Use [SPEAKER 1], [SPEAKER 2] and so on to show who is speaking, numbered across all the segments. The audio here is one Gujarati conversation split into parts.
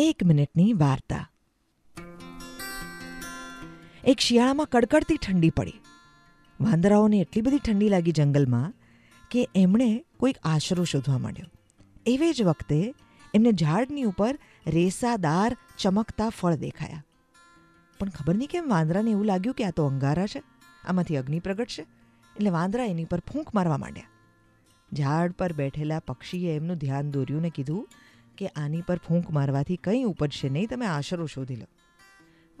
[SPEAKER 1] એક મિનિટની વાર્તા. એક શિયાળામાં કડકડતી ઠંડી પડી. વાંદરાઓને એટલી બધી ઠંડી લાગી જંગલમાં કે એમણે કોઈક આશરો શોધવા માંડ્યો. એવે જ વખતે એમને ઝાડની ઉપર રેસાદાર, ચમકતા ફળ દેખાયા. પણ ખબર નહીં કેમ વાંદરાને એવું લાગ્યું કે આ તો અંગારા છે, આમાંથી અગ્નિ પ્રગટશે એટલે વાંદરા એની પર ફૂંક મારવા માંડ્યા. ઝાડ પર બેઠેલા પક્ષીએ એમનું ધ્યાન દોર્યું ને કીધું કે આની પર ફૂંક મારવાથી કંઈ ઉપજશે નહીં, તમે આશરો શોધી લો.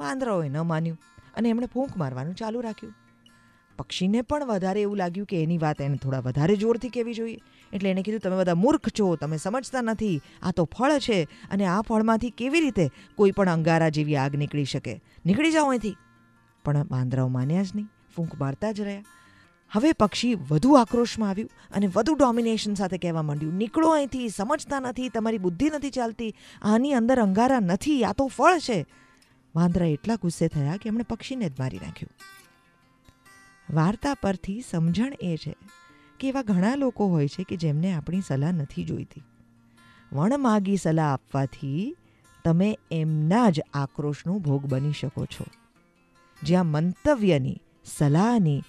[SPEAKER 1] વાંદરાઓએ ન માન્યું અને એમણે ફૂંક મારવાનું ચાલુ રાખ્યું. પક્ષીને પણ વધારે એવું લાગ્યું કે એની વાત એને થોડા વધારે જોરથી કહેવી જોઈએ. એટલે એણે કીધું, તમે બધા મૂર્ખ છો, તમે સમજતા નથી. આ તો ફળ છે અને આ ફળમાંથી કેવી રીતે કોઈ પણ અંગારા જેવી આગ નીકળી શકે? નીકળી જાઓ અહીંથી. પણ વાંદરાઓ માન્યા જ નહીં. ફૂંક મારતા જ રહ્યા. હવે પક્ષી વધુ આક્રોશમાં આવ્યું અને વધુ ડોમિનેશન સાથે કહેવા માંડ્યું. નીકળો અહીંથી, સમજતા નથી, તમારી બુદ્ધિ નથી ચાલતી, આની અંદર અંગારા નથી, આ તો ફળ છે. વાંદરા એટલા ગુસ્સે થયા કે એમણે પક્ષીને જ મારી નાખ્યું. વાર્તા પરથી સમજણ એ છે કે એવા ઘણા લોકો હોય છે કે જેમને આપણી સલાહ નથી જોઈતી. વણમાગી સલાહ આપવાથી તમે એમના જ આક્રોશનો ભોગ બની શકો છો. જ્યાં મંતવ્યની, સલાહની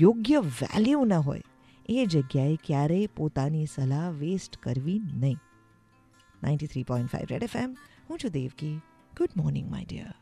[SPEAKER 1] યોગ્ય વેલ્યુ ન હોય, એ જગ્યાએ ક્યારેય પોતાની સલાહ વેસ્ટ કરવી નહીં. Ninety three point five Red F M હું છું Devki. Good morning my dear